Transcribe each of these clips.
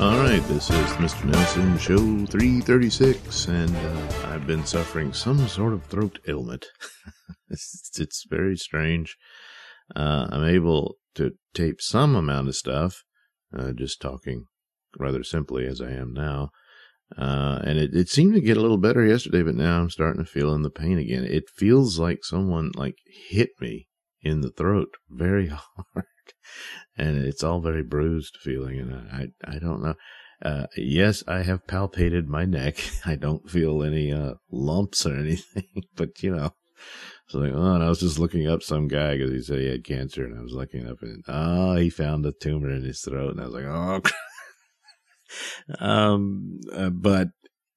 All right, this is Mr. Nailsin Show 336, and uh, I've been suffering some sort of throat ailment. it's, it's, very strange. Uh, I'm able to tape some amount of stuff, uh, just talking rather simply as I am now. Uh, and it, it seemed to get a little better yesterday, but now I'm starting to feel in the pain again. It feels like someone like hit me in the throat very hard and it's all very bruised feeling. And I, I don't know. Uh, yes, I have palpated my neck. I don't feel any, uh, lumps or anything, but you know, so like, oh, and I was just looking up some guy because he said he had cancer, and I was looking up, and oh, he found a tumor in his throat, and I was like, oh, um, uh, but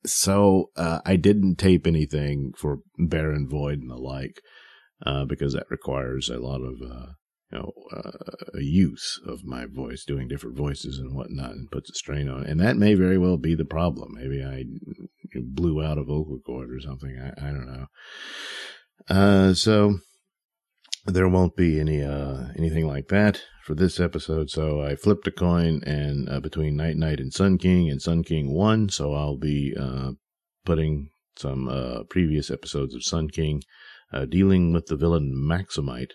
so uh, I didn't tape anything for Barren Void and the like, uh, because that requires a lot of uh, you know, uh, use of my voice, doing different voices and whatnot, and puts a strain on it. And that may very well be the problem. Maybe I blew out a vocal cord or something. I, I don't know. Uh, so there won't be any uh, anything like that for this episode. So I flipped a coin, and uh, between Night Knight and Sun King, and Sun King won. So I'll be uh, putting some uh, previous episodes of Sun King, uh, dealing with the villain Maximite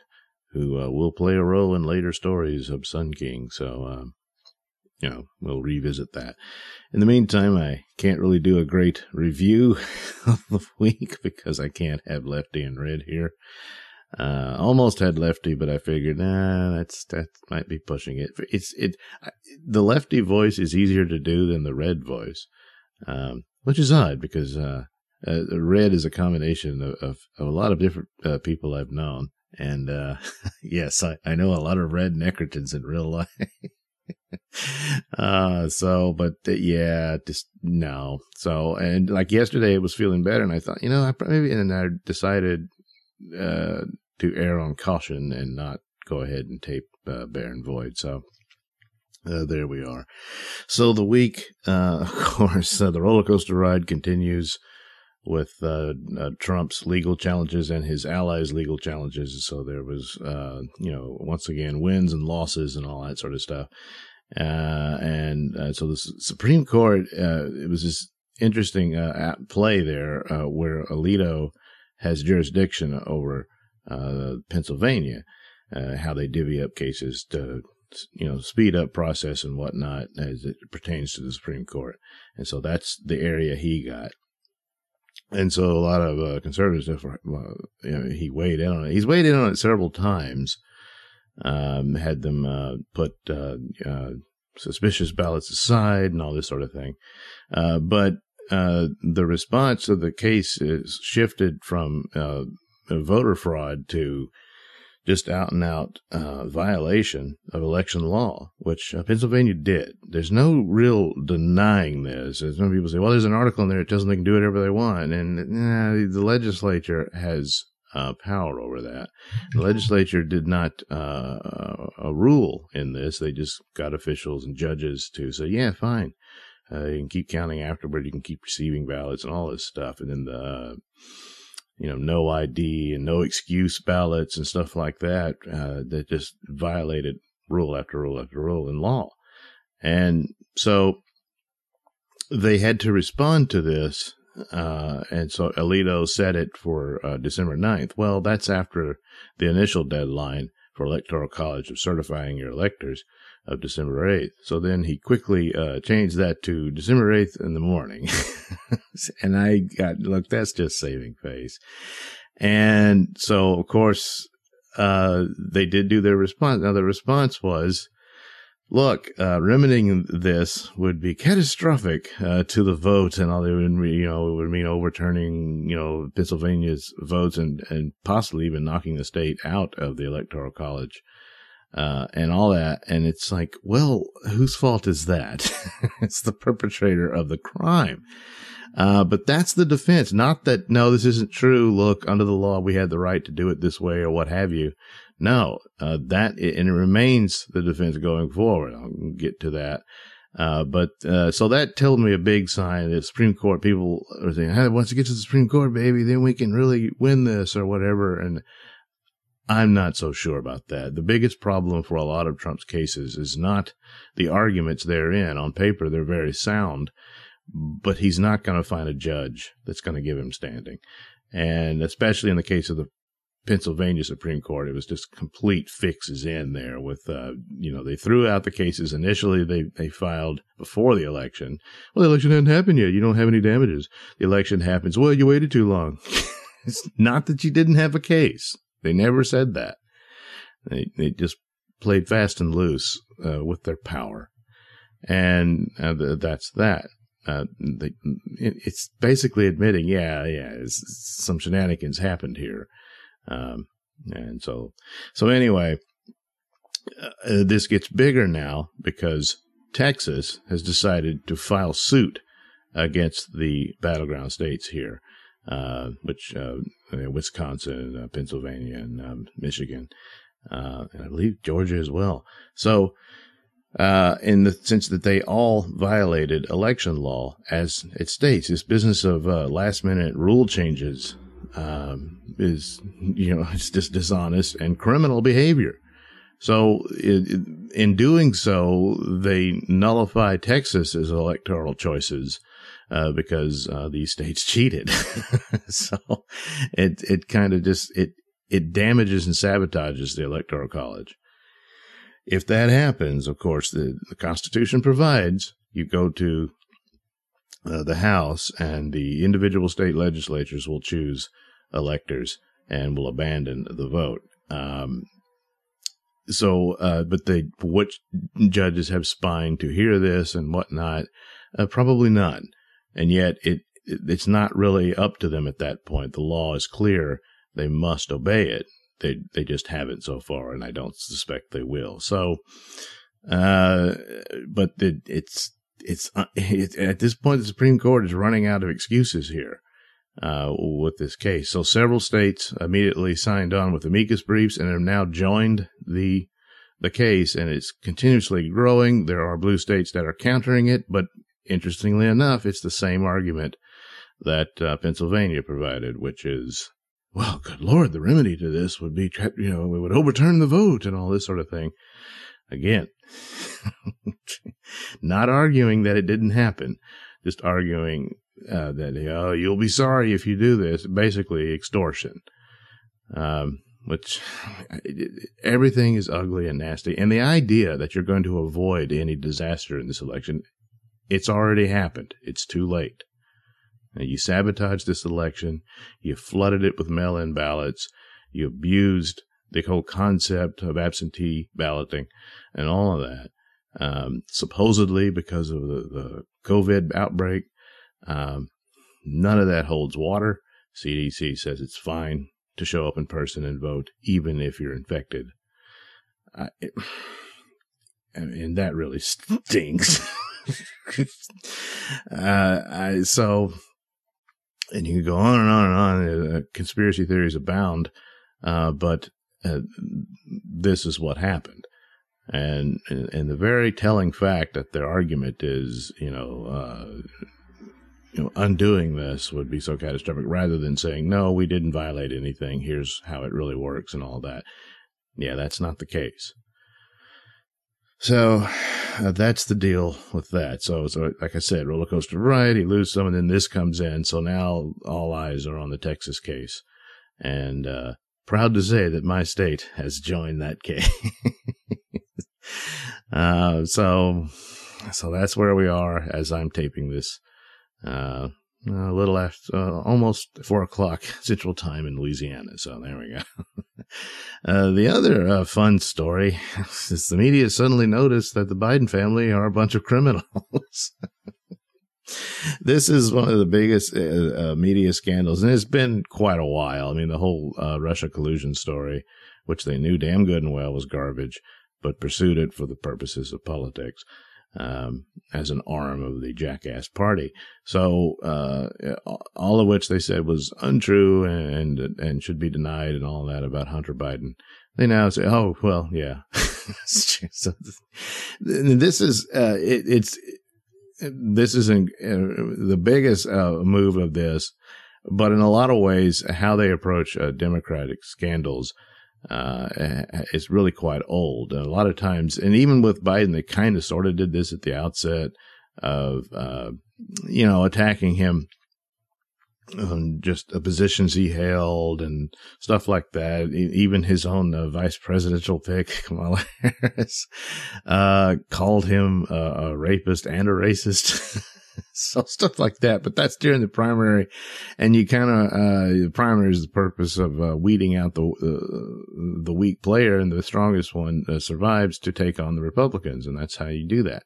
who uh, will play a role in later stories of Sun King. So, um, you know, we'll revisit that. In the meantime, I can't really do a great review of the week because I can't have Lefty and Red here. Uh, almost had Lefty, but I figured, nah, that's, that might be pushing it. It's, it, the Lefty voice is easier to do than the Red voice, um, which is odd because, uh, uh, Red is a combination of, of, of a lot of different uh, people I've known. And uh, yes, I, I know a lot of red Necrotins in real life. uh, so, but uh, yeah, just no. So, and like yesterday, it was feeling better, and I thought, you know, I maybe and I decided uh, to err on caution and not go ahead and tape uh, Barren Void. So, uh, there we are. So the week, uh, of course, uh, the roller coaster ride continues with uh, uh, Trump's legal challenges and his allies' legal challenges. So there was, uh, you know, once again, wins and losses and all that sort of stuff. Uh, and uh, so the Supreme Court, uh, it was this interesting at play there where Alito has jurisdiction over Pennsylvania, how they divvy up cases to you know, speed up process and whatnot as it pertains to the Supreme Court. And so that's the area he got. And so a lot of uh, conservatives, uh, you know, he weighed in on it. He's weighed in on it several times. Um, had them uh, put uh, uh suspicious ballots aside and all this sort of thing. Uh, but the response of the case is shifted from voter fraud to just out and out uh, violation of election law, which uh, Pennsylvania did. There's no real denying this. As some people say, well, there's an article in there that tells them they can do whatever they want. And the legislature has uh, power over that. The legislature did not uh, a rule in this. They just got officials and judges to say, yeah, fine. Uh, you can keep counting afterward. You can keep receiving ballots and all this stuff. And then the you know, no ID and no excuse ballots and stuff like that, uh, that just violated rule after rule after rule in law. And so they had to respond to this. Uh, and so Alito set it for uh, December 9th. Well, that's after the initial deadline for Electoral College of certifying your electors of December 8th. So then he quickly uh, changed that to December 8th in the morning. and I got, look, that's just saving face. And so, of course, uh, they did do their response. Now, the response was, look, uh, remedying this would be catastrophic uh, to the vote, and all it would, you know, it would mean overturning, you know, Pennsylvania's votes and and possibly even knocking the state out of the electoral college uh, and all that. And it's like, well, whose fault is that? it's the perpetrator of the crime. Uh, but that's the defense. Not that, no, this isn't true. Look, under the law, we had the right to do it this way or what have you. No, uh, that, and it remains the defense going forward. I'll get to that. Uh, but, uh, so that told me a big sign that Supreme Court people are saying, hey, once it gets to the Supreme Court, baby, then we can really win this or whatever. And I'm not so sure about that. The biggest problem for a lot of Trump's cases is not the arguments therein. On paper, they're very sound, but he's not going to find a judge that's going to give him standing. And especially in the case of the Pennsylvania Supreme Court, it was just complete fixes in there with, uh, you know, they threw out the cases initially they, they filed before the election. Well, the election hadn't happened yet. You don't have any damages. The election happens. Well, you waited too long. it's not that you didn't have a case. They never said that. They, they just played fast and loose, uh, with their power. And uh, that's that. Uh, they, it's basically admitting, yeah, yeah, some shenanigans happened here. Um, and so, so anyway, uh, this gets bigger now because Texas has decided to file suit against the battleground states here, uh, which uh, Wisconsin, uh, Pennsylvania, and um, Michigan, uh, and I believe Georgia as well. So, uh, in the sense that they all violated election law, as it states, this business of last minute rule changes um, is, you know, it's just dishonest and criminal behavior. So it, in doing so, they nullify Texas's electoral choices uh, because uh, these states cheated. so it it kind of just it it damages and sabotages the electoral college. If that happens, of course, the, the Constitution provides you go to uh, the House and the individual state legislatures will choose electors and will abandon the vote. Um, so, uh, but they, which judges have spine to hear this and whatnot? Uh, probably none. And yet it, it, it's not really up to them at that point. The law is clear. They must obey it. They, they just haven't so far, and I don't suspect they will. So, uh, but it, it's, it's, uh, it, at this point, the Supreme Court is running out of excuses here uh, with this case. So several states immediately signed on with amicus briefs and have now joined the the case, and it's continuously growing. There are blue states that are countering it, but interestingly enough, it's the same argument that uh, Pennsylvania provided, which is, well, good lord, the remedy to this would be, you know, we would overturn the vote and all this sort of thing. Again, not arguing that it didn't happen, just arguing uh, that oh, you'll be sorry if you do this. Basically, extortion. Um, which everything is ugly and nasty. And the idea that you're going to avoid any disaster in this election, it's already happened. It's too late. Now, you sabotaged this election. You flooded it with mail in ballots. You abused the whole concept of absentee balloting and all of that. Um, supposedly because of the, the COVID outbreak, um, none of that holds water. CDC says it's fine to show up in person and vote, even if you're infected. I, it, and that really stinks. uh, I, so, and you can go on and on and on. Uh, conspiracy theories abound, uh, but uh, this is what happened. And, and the very telling fact that their argument is, you know, uh, you know, undoing this would be so catastrophic rather than saying, no, we didn't violate anything. Here's how it really works and all that. Yeah, that's not the case. So uh, that's the deal with that. So, so like I said, roller coaster ride, he loses some and then this comes in. So now all eyes are on the Texas case and, uh, proud to say that my state has joined that case. uh, so, so that's where we are as I'm taping this uh, a little after, uh, almost four o'clock Central Time in Louisiana. So there we go. uh, the other uh, fun story is the media suddenly noticed that the Biden family are a bunch of criminals. this is one of the biggest uh, uh, media scandals, and it's been quite a while. I mean, the whole Russia collusion story, which they knew damn good and well was garbage, but pursued it for the purposes of politics. Um, as an arm of the jackass party. So, uh, all of which they said was untrue and, and should be denied and all that about Hunter Biden. They now say, oh, well, yeah. so this is, uh, it, it's, this is uh, the biggest uh, move of this, but in a lot of ways, how they approach uh, Democratic scandals uh, is really quite old. And a lot of times, and even with Biden, they kind of sort of did this at the outset of, uh, you know, attacking him on just the positions he held and stuff like that. Even his own uh, vice presidential pick, Kamala Harris, uh, called him a rapist and a racist. so stuff like that. But that's during the primary, and you kind of uh, the primary is the purpose of uh, weeding out the uh, the weak player, and the strongest one uh, survives to take on the Republicans, and that's how you do that.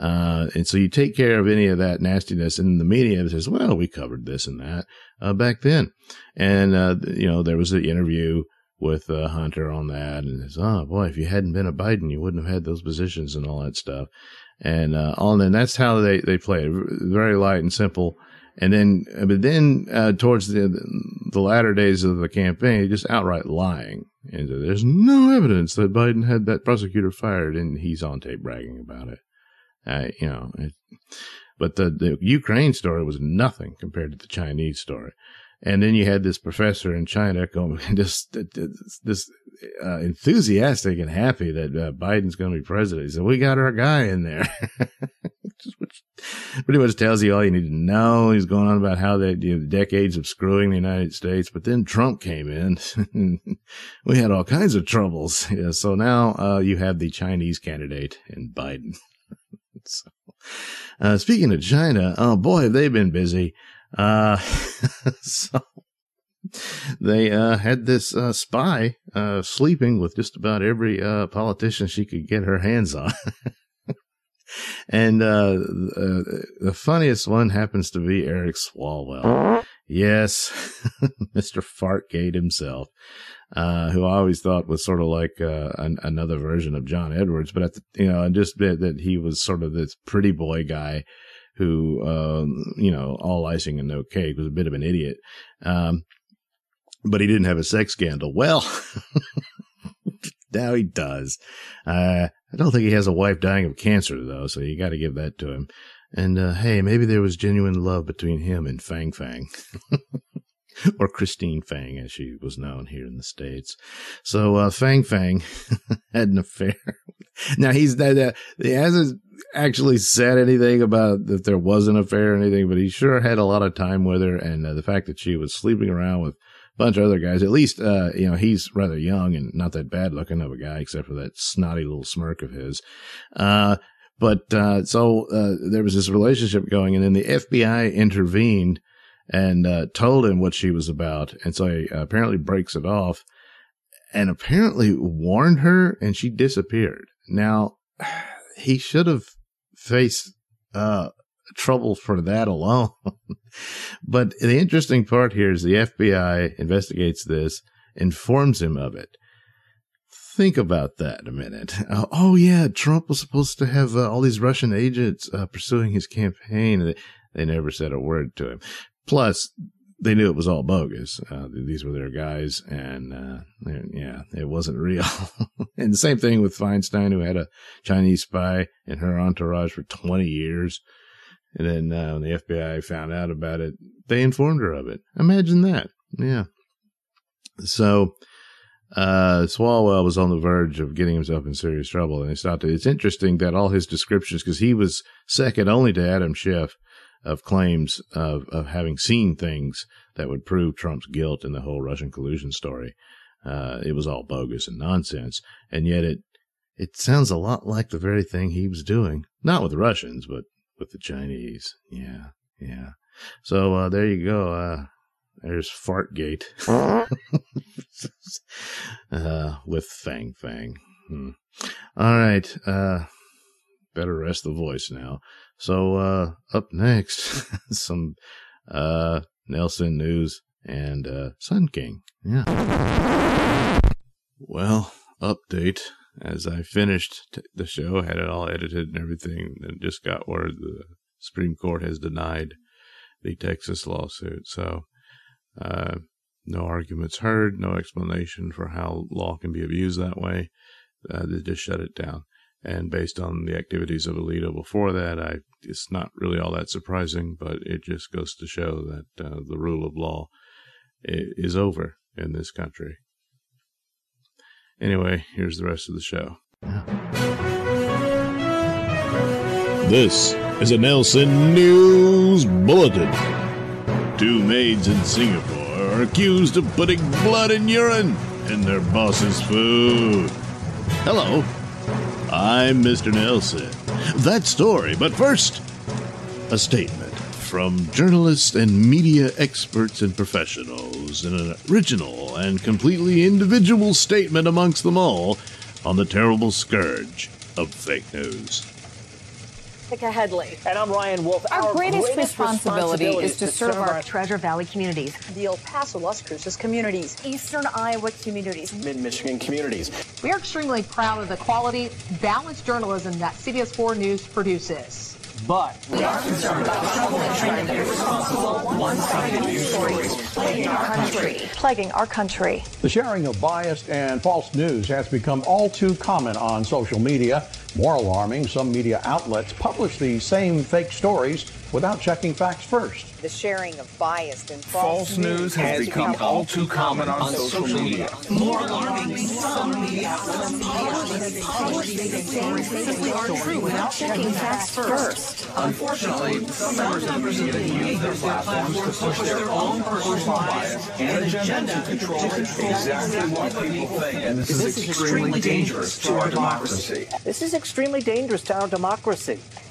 Uh, and so you take care of any of that nastiness, and the media says, "Well, we covered this and that uh, back then," and you know there was an interview with uh, Hunter on that, and says, "Oh boy, if you hadn't been a Biden, you wouldn't have had those positions and all that stuff." And uh, all. And that's how they they play it, very light and simple. And then, but then uh, towards the the latter days of the campaign, just outright lying. And there's no evidence that Biden had that prosecutor fired, and he's on tape bragging about it. Uh, you know, it, but the the Ukraine story was nothing compared to the Chinese story. And then you had this professor in China going just this uh, enthusiastic and happy that uh, Biden's going to be president. He said, "We got our guy in there," which pretty much tells you all you need to know. He's going on about how they you know, decades of screwing the United States, but then Trump came in. we had all kinds of troubles. Yeah, so now uh, you have the Chinese candidate in Biden. so, uh, speaking of China, oh boy, they've they been busy. Uh, so they uh, had this uh, spy uh, sleeping with just about every uh, politician she could get her hands on. and uh, the funniest one happens to be Eric Swalwell. Yes, Mr. Fartgate himself, uh, who I always thought was sort of like an, another version of John Edwards, but at the, you know, just that, that he was sort of this pretty boy guy who, um, you know, all icing and no cake, was a bit of an idiot. Um, but he didn't have a sex scandal. Well, now he does. Uh, I don't think he has a wife dying of cancer though, so you got to give that to him. And uh, hey, maybe there was genuine love between him and Fang Fang. or Christine Fang, as she was known here in the States. So, uh, Fang Fang had an affair. now he's, that, he hasn't actually said anything about that there was an affair or anything, but he sure had a lot of time with her. And uh, the fact that she was sleeping around with a bunch of other guys, at least, uh, you know, he's rather young and not that bad looking of a guy, except for that snotty little smirk of his. Uh, but, uh, so, uh, there was this relationship going and then the FBI intervened and uh, told him what she was about. And so he apparently breaks it off and apparently warned her and she disappeared. Now, he should have faced uh, trouble for that alone. but the interesting part here is the FBI investigates this, informs him of it. Think about that a minute. Uh, oh yeah, Trump was supposed to have uh, all these Russian agents uh, pursuing his campaign. They, they never said a word to him. Plus, they knew it was all bogus. Uh, these were their guys, and uh, yeah, it wasn't real. and the same thing with Feinstein, who had a Chinese spy in her entourage for 20 years. And then uh, when the FBI found out about it, they informed her of it. Imagine that. Yeah. So uh, Swalwell was on the verge of getting himself in serious trouble, and he stopped it. It's interesting that all his descriptions, because he was second only to Adam Schiff of claims of, of having seen things that would prove Trump's guilt in the whole Russian collusion story. Uh, it was all bogus and nonsense. And yet it, it sounds a lot like the very thing he was doing. Not with the Russians, but with the Chinese. Yeah. Yeah. So, uh, there you go. Uh, there's Fartgate. uh, with Fang Fang. Hmm. All right. Uh, better rest the voice now. So, uh, up next, some, uh, Nailsin News and, uh, Sun King. Yeah. Well, update. as I finished t- the show, had it all edited and everything, and just got word the Supreme Court has denied the Texas lawsuit. So, uh, no arguments heard, no explanation for how law can be abused that way. Uh, they just shut it down. And based on the activities of Alito before that, I it's not really all that surprising, but it just goes to show that uh, the rule of law is over in this country. Anyway, here's the rest of the show. This is a Nailsin News Bulletin. Two maids in Singapore are accused of putting blood and urine in their boss's food. Hello, I'm Mr. Nailsin. That story, but first, a statement from journalists and media experts and professionals in an original and completely individual statement amongst them all on the terrible scourge of fake news. Monica Headley. And I'm Ryan Wolf. Our, our greatest, greatest responsibility, responsibility, is to, serve, serve our Treasure Valley communities, the El Paso, Las Cruces communities, Eastern Iowa communities, Mid Michigan communities. We are extremely proud of the quality, balanced journalism that CBS 4 News produces. But we are concerned about the trouble and irresponsible, one-sided news stories plaguing our country. Plaguing our country. The sharing of biased and false news has become all too common on social media. More alarming, some media outlets publish these same fake stories without checking facts first. The sharing of biased and false, false news has, has become, become all too common on, on social, social media. media. More alarming, some media outlets publish these same fake stories without checking facts first. Unfortunately, some members of the media use their platforms to push their own personal bias and agenda to control exactly what people think. And this, this is extremely dangerous to our democracy. This is extremely dangerous to our democracy.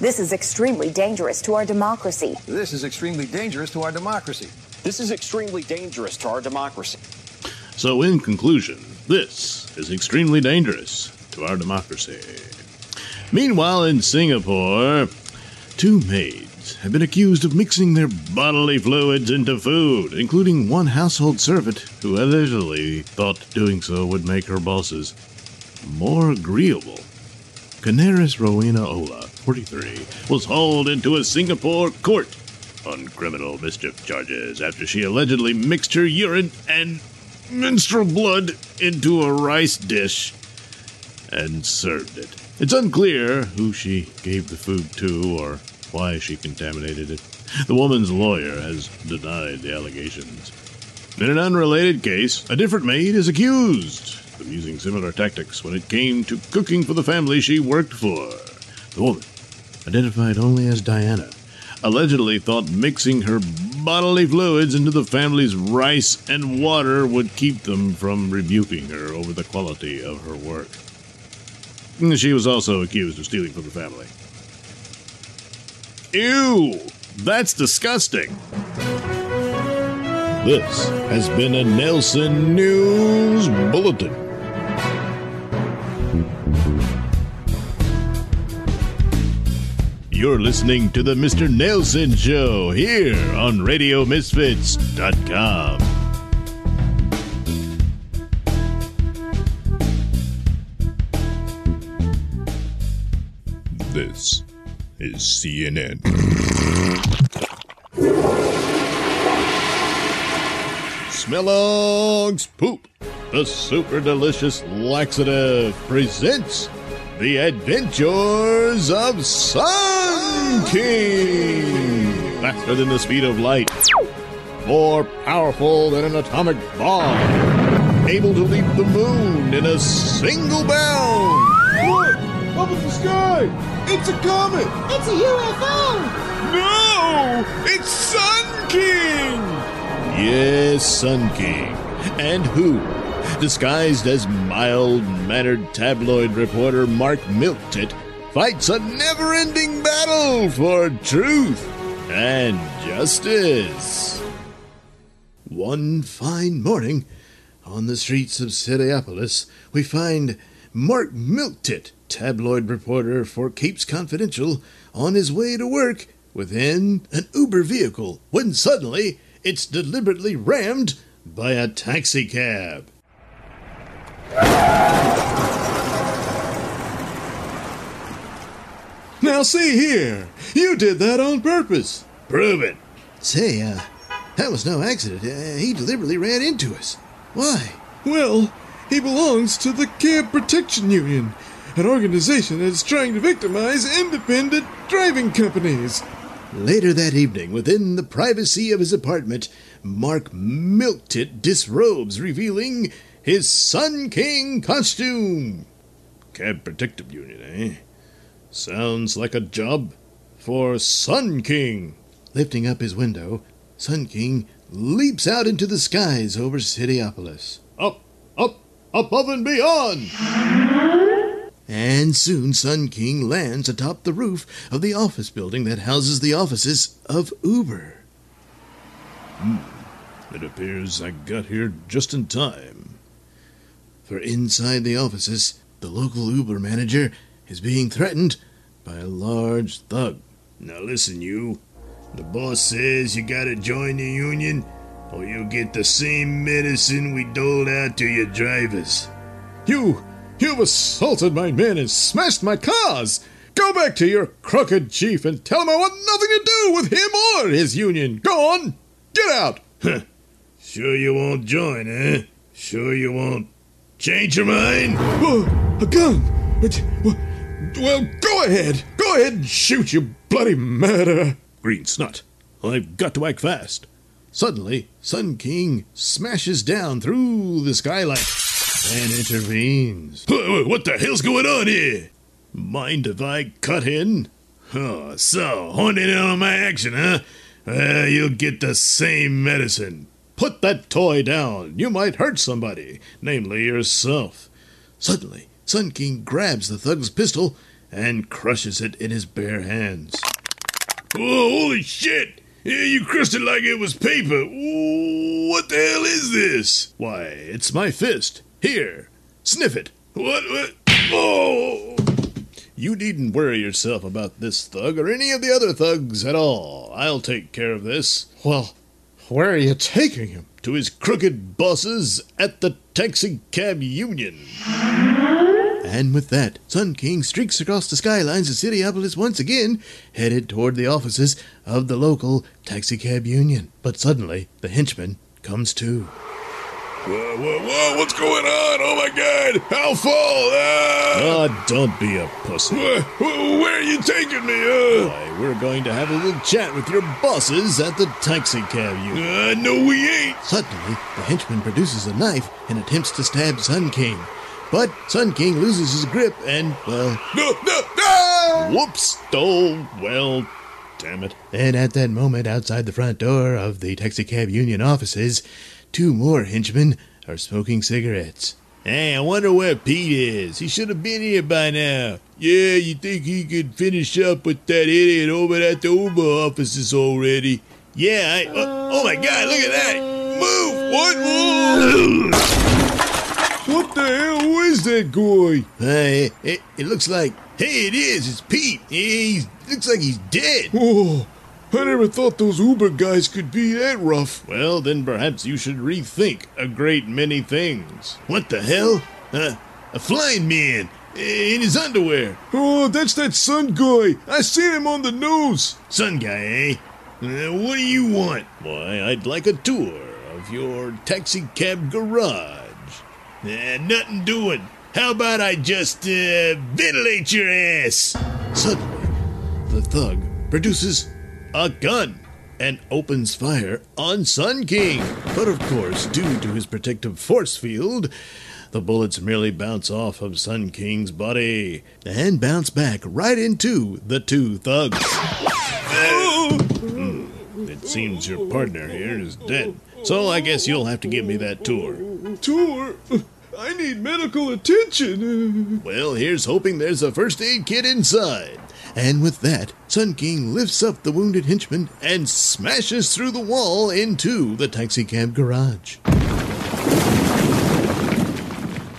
This is extremely dangerous to our democracy. This is extremely dangerous to our democracy. This is extremely dangerous to our democracy. So, in conclusion, this is extremely dangerous to our democracy. Meanwhile, in Singapore, two maids have been accused of mixing their bodily fluids into food, including one household servant who allegedly thought doing so would make her bosses more agreeable. Canaris Rowena Ola 43, was hauled into a Singapore court on criminal mischief charges after she allegedly mixed her urine and menstrual blood into a rice dish and served it. It's unclear who she gave the food to or why she contaminated it. The woman's lawyer has denied the allegations. In an unrelated case, a different maid is accused of using similar tactics when it came to cooking for the family she worked for. Woman identified only as Diana, allegedly thought mixing her bodily fluids into the family's rice and water would keep them from rebuking her over the quality of her work. She was also accused of stealing from the family. Ew! That's disgusting! This has been a Nailsin News Bulletin. You're listening to the Mr. Nailsin Show here on RadioMisfits.com. This is CNN. Smellogs Poop, the super delicious laxative, presents the Adventures of Sun King! Faster than the speed of light, more powerful than an atomic bomb, able to leap the moon in a single bound! Look! Up in the sky! It's a comet! It's a UFO! No! It's Sun King! Yes, Sun King. And who disguised as mild mannered tabloid reporter Mark Milktit, fights a never ending battle for truth and justice. One fine morning, on the streets of Cityopolis, we find Mark Milktit, tabloid reporter for Capes Confidential, on his way to work within an Uber vehicle when suddenly it's deliberately rammed by a taxicab. Now see here, you did that on purpose. Prove it. Say, uh, that was no accident. Uh, he deliberately ran into us. Why? Well, he belongs to the Cab Protection Union, an organization that is trying to victimize independent driving companies. Later that evening, within the privacy of his apartment, Mark Milktit disrobes, revealing his Sun King costume. Cab Protective Union, eh? Sounds like a job for Sun King. Lifting up his window, Sun King leaps out into the skies over Cityopolis. Up, up, above and beyond! And soon Sun King lands atop the roof of the office building that houses the offices of Uber. Hmm. It appears I got here just in time. For inside the offices, the local Uber manager is being threatened by a large thug. Now listen, you. The boss says you gotta join the union, or you'll get the same medicine we doled out to your drivers. You, you've assaulted my men and smashed my cars. Go back to your crooked chief and tell him I want nothing to do with him or his union. Go on, get out. Huh. Sure you won't join, eh? Sure you won't change your mind? Oh, a gun. Well, go ahead. Go ahead and shoot, you bloody murderer. Green snot. I've got to act fast. Suddenly, Sun King smashes down through the skylight and intervenes. What the hell's going on here? Mind if I cut in? Oh, so, honing in on my action, huh? Well, you'll get the same medicine. Put that toy down. You might hurt somebody, namely yourself. Suddenly, Sun King grabs the thug's pistol and crushes it in his bare hands. Oh, holy shit! Yeah, you crushed it like it was paper. What the hell is this? Why, it's my fist. Here, sniff it. What? What? Oh! You needn't worry yourself about this thug or any of the other thugs at all. I'll take care of this. Well, where are you taking him? To his crooked bosses at the Taxi Cab Union. And with that, Sun King streaks across the skylines of Cityopolis once again, headed toward the offices of the local taxicab union. But suddenly, the henchman comes to. Whoa, whoa, whoa, what's going on? Oh my god, I'll fall! Ah! Oh, don't be a pussy. Where, where are you taking me? Uh? Why, we're going to have a little chat with your bosses at the taxicab union. Uh, no, we ain't. Suddenly, the henchman produces a knife and attempts to stab Sun King. But Sun King loses his grip and, well. No, no, no! Whoops! Oh, well, damn it. And at that moment, outside the front door of the taxicab union offices, two more henchmen are smoking cigarettes. Hey, I wonder where Pete is. He should have been here by now. Yeah, you think he could finish up with that idiot over at the Uber offices already? Yeah, I. Uh, oh my god, look at that! Move! What? What the hell? Is that guy? Hey, it, it looks like. Hey, it is. It's Pete. He looks like he's dead. Oh, I never thought those Uber guys could be that rough. Well, then perhaps you should rethink a great many things. What the hell? Uh, a flying man in his underwear. Oh, that's that Sun guy. I seen him on the news. Sun guy, eh? Uh, what do you want? Why, I'd like a tour of your taxi cab garage. Uh, nothing doing. How about I just uh, ventilate your ass? Suddenly, the thug produces a gun and opens fire on Sun King. But of course, due to his protective force field, the bullets merely bounce off of Sun King's body and bounce back right into the two thugs. Mm, it seems your partner here is dead, so I guess you'll have to give me that tour. Tour? I need medical attention. Well, here's hoping there's a first aid kit inside. And with that, Sun King lifts up the wounded henchman and smashes through the wall into the taxicab garage.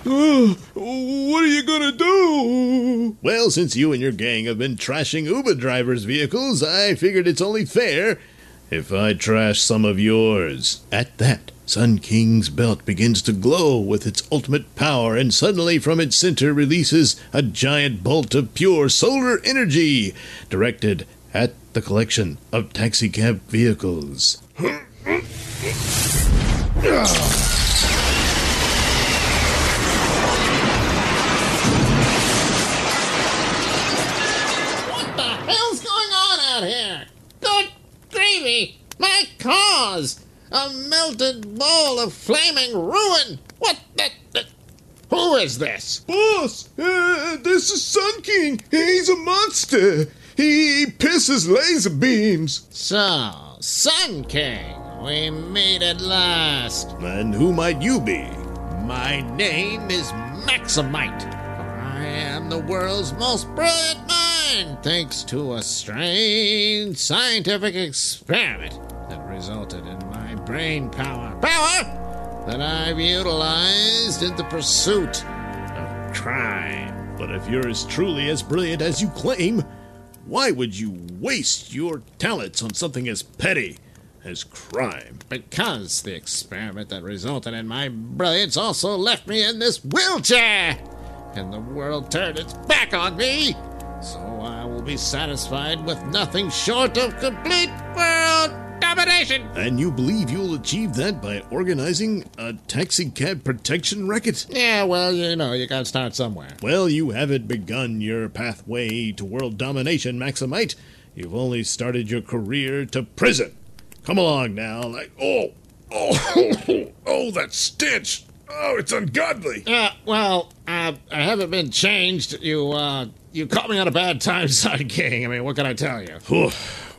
Uh, what are you gonna do? Well, since you and your gang have been trashing Uber drivers' vehicles, I figured it's only fair if I trash some of yours. At that, Sun King's belt begins to glow with its ultimate power, and suddenly from its center releases a giant bolt of pure solar energy directed at the collection of taxicab vehicles. What the hell's going on out here? Good gravy! My cause! A melted ball of flaming ruin! What the, the Who is this? Boss, uh, this is Sun King. He's a monster. He pisses laser beams. So, Sun King, we meet at last. And who might you be? My name is Maximite. I am the world's most brilliant mind, thanks to a strange scientific experiment that resulted in my brain power. Power that I've utilized in the pursuit of crime. But if you're as truly as brilliant as you claim, why would you waste your talents on something as petty as crime? Because the experiment that resulted in my brilliance also left me in this wheelchair, and the world turned its back on me. So I will be satisfied with nothing short of complete world domination. And you believe you'll achieve that by organizing a taxicab protection racket? Yeah, well, you know, you gotta start somewhere. Well, you haven't begun your pathway to world domination, Maximite. You've only started your career to prison. Come along now, like, oh, oh, oh, that stench. Oh, it's ungodly. Uh, well, uh, I haven't been changed. You, uh, you caught me on a bad time, Sun King. I mean, what can I tell you?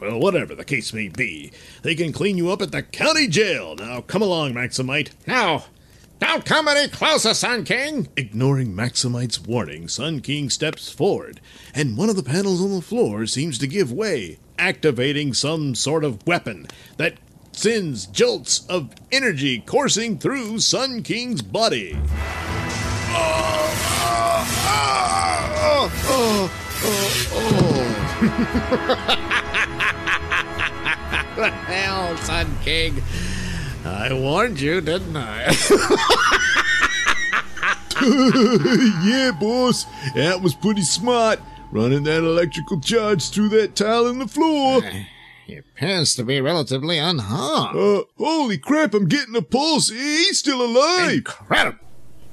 well, whatever the case may be, they can clean you up at the county jail. Now, come along, Maximite. Now, don't come any closer, Sun King. Ignoring Maximite's warning, Sun King steps forward, and one of the panels on the floor seems to give way, activating some sort of weapon that sends jolts of energy coursing through Sun King's body. Ah, ah, ah. The hell, Sun King? I warned you, didn't I? yeah, boss. That was pretty smart. Running that electrical charge through that tile in the floor. He appears to be relatively unharmed. Uh, holy crap, I'm getting a pulse. He's still alive. Incredible.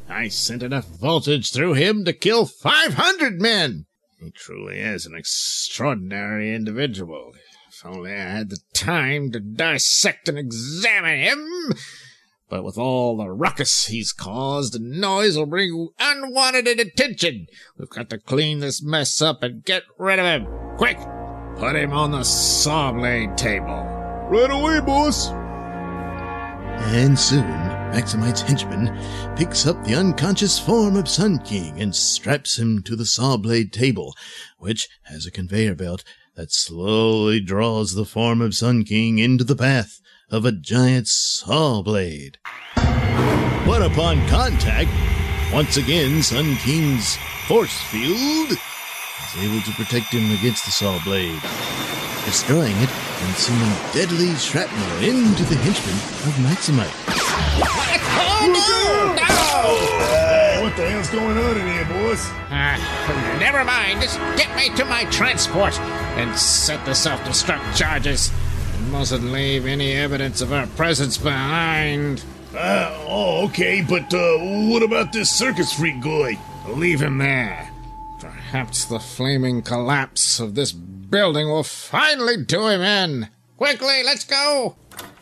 I sent enough voltage through him to kill 500 men. He truly is an extraordinary individual. If only I had the time to dissect and examine him. But with all the ruckus he's caused, the noise will bring unwanted attention. We've got to clean this mess up and get rid of him. Quick! Put him on the saw blade table. Right away, boss. And soon, Maximite's henchman picks up the unconscious form of Sun King and straps him to the saw blade table, which has a conveyor belt that slowly draws the form of Sun King into the path of a giant saw blade. But upon contact, once again Sun King's force field is able to protect him against the saw blade, destroying it and sending deadly shrapnel into the henchman of Maximite. Oh, no! No! Hey, what the hell's going on in here, boss? Uh, never mind. Just get me to my transport and set the self-destruct charges. We mustn't leave any evidence of our presence behind. Uh, oh, okay, but uh, what about this circus freak guy? Leave him there. Perhaps the flaming collapse of this building will finally do him in. Quickly, let's go!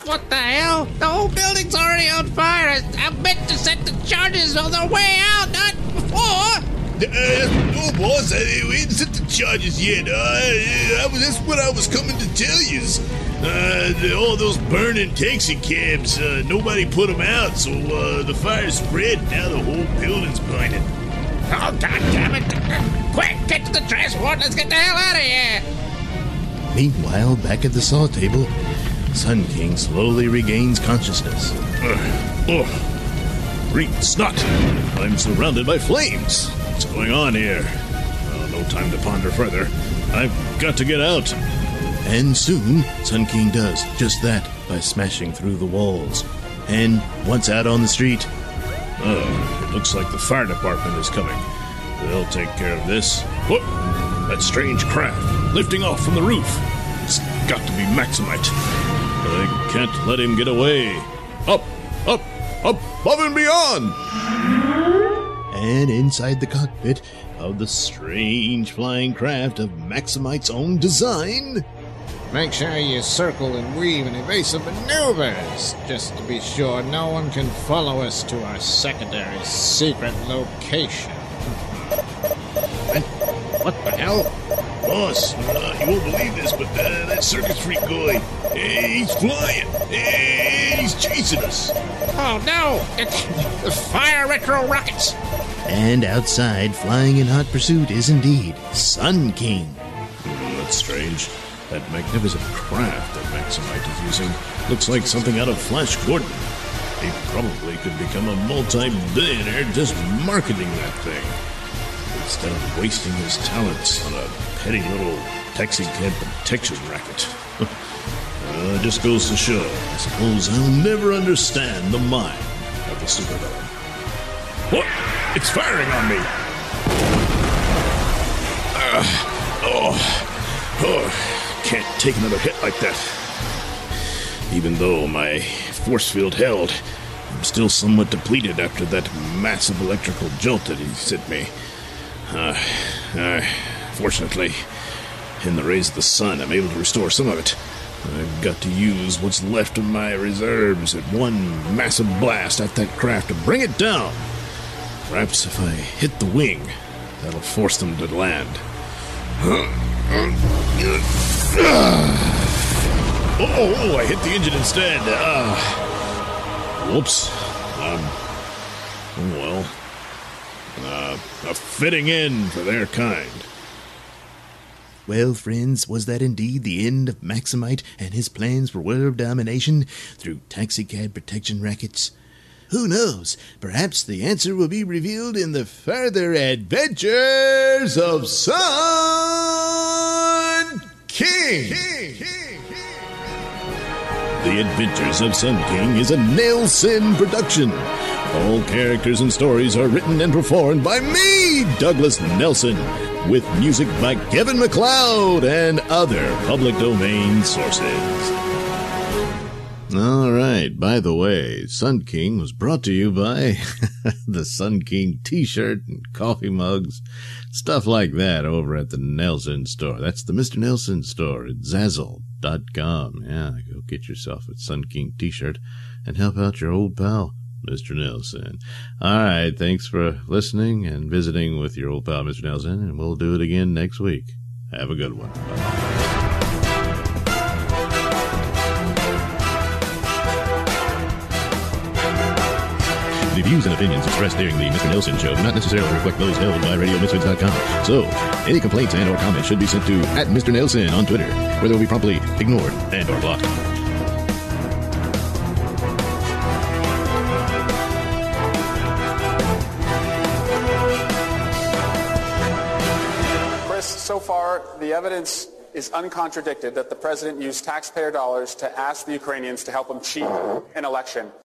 What the hell? The whole building's already on fire. I, I meant to set the charges on the way out, not before. Uh, no, boss, I ain't set the charges yet. Uh, I, that's what I was coming to tell you. Uh, the, all those burning taxi cabs, uh, nobody put them out, so uh, the fire spread. Now the whole building's burning. Oh, God damn it! Quick, get to the transport. Let's get the hell out of here. Meanwhile, back at the saw table, Sun King slowly regains consciousness. Uh, oh, green snot! I'm surrounded by flames. What's going on here? Oh, no time to ponder further. I've got to get out. And soon, Sun King does just that by smashing through the walls. And once out on the street, oh, it looks like the fire department is coming. They'll take care of this. Whoop! That strange craft lifting off from the roof. It's got to be Maximite. I can't let him get away. Up, up, up, above and beyond! And inside the cockpit of the strange flying craft of Maximite's own design. Make sure you circle and weave in evasive maneuvers, just to be sure no one can follow us to our secondary secret location. What the hell? Boss, uh, you won't believe this, but uh, that circus freak guy, he's flying. He's chasing us. Oh no! The fire retro rockets! And outside, flying in hot pursuit, is indeed Sun King. Mm, that's strange. That magnificent craft that Maximite is using looks like something out of Flash Gordon. He probably could become a multi-billionaire just marketing that thing. Instead of wasting his talents on a petty little taxi cab protection racket. uh, it just goes to show, I suppose I'll never understand the mind of the supervillain. What? It's firing on me! Uh, oh, oh can't take another hit like that. Even though my force field held, I'm still somewhat depleted after that massive electrical jolt that he sent me. Uh, uh, fortunately, in the rays of the sun, I'm able to restore some of it. I've got to use what's left of my reserves at one massive blast at that craft to bring it down. Perhaps if I hit the wing, that'll force them to land. Oh, oh, oh, I hit the engine instead. Uh, whoops. Um, well. Uh, a fitting end for their kind. Well, friends, was that indeed the end of Maximite and his plans for world domination through taxicab protection rackets? Who knows? Perhaps the answer will be revealed in the further adventures of Sun King. The Adventures of Sun King is a Nailsin production. All characters and stories are written and performed by me, Douglas Nelson, with music by Kevin MacLeod and other public domain sources. All right. By the way, Sun King was brought to you by the Sun King t-shirt and coffee mugs, stuff like that over at the Nailsin store. That's the Mr. Nailsin store at Zazzle.com. Yeah, go get yourself a Sun King t-shirt and help out your old pal, Mr. Nailsin. All right. Thanks for listening and visiting with your old pal, Mr. Nailsin, and we'll do it again next week. Have a good one. Bye. The views and opinions expressed during the Mr. Nailsin Show do not necessarily reflect those held by RadioMisfits.com. So, any complaints and or comments should be sent to at Mr. Nailsin on Twitter, where they will be promptly ignored and or blocked. Chris, so far, the evidence is uncontradicted that the president used taxpayer dollars to ask the Ukrainians to help him cheat an election.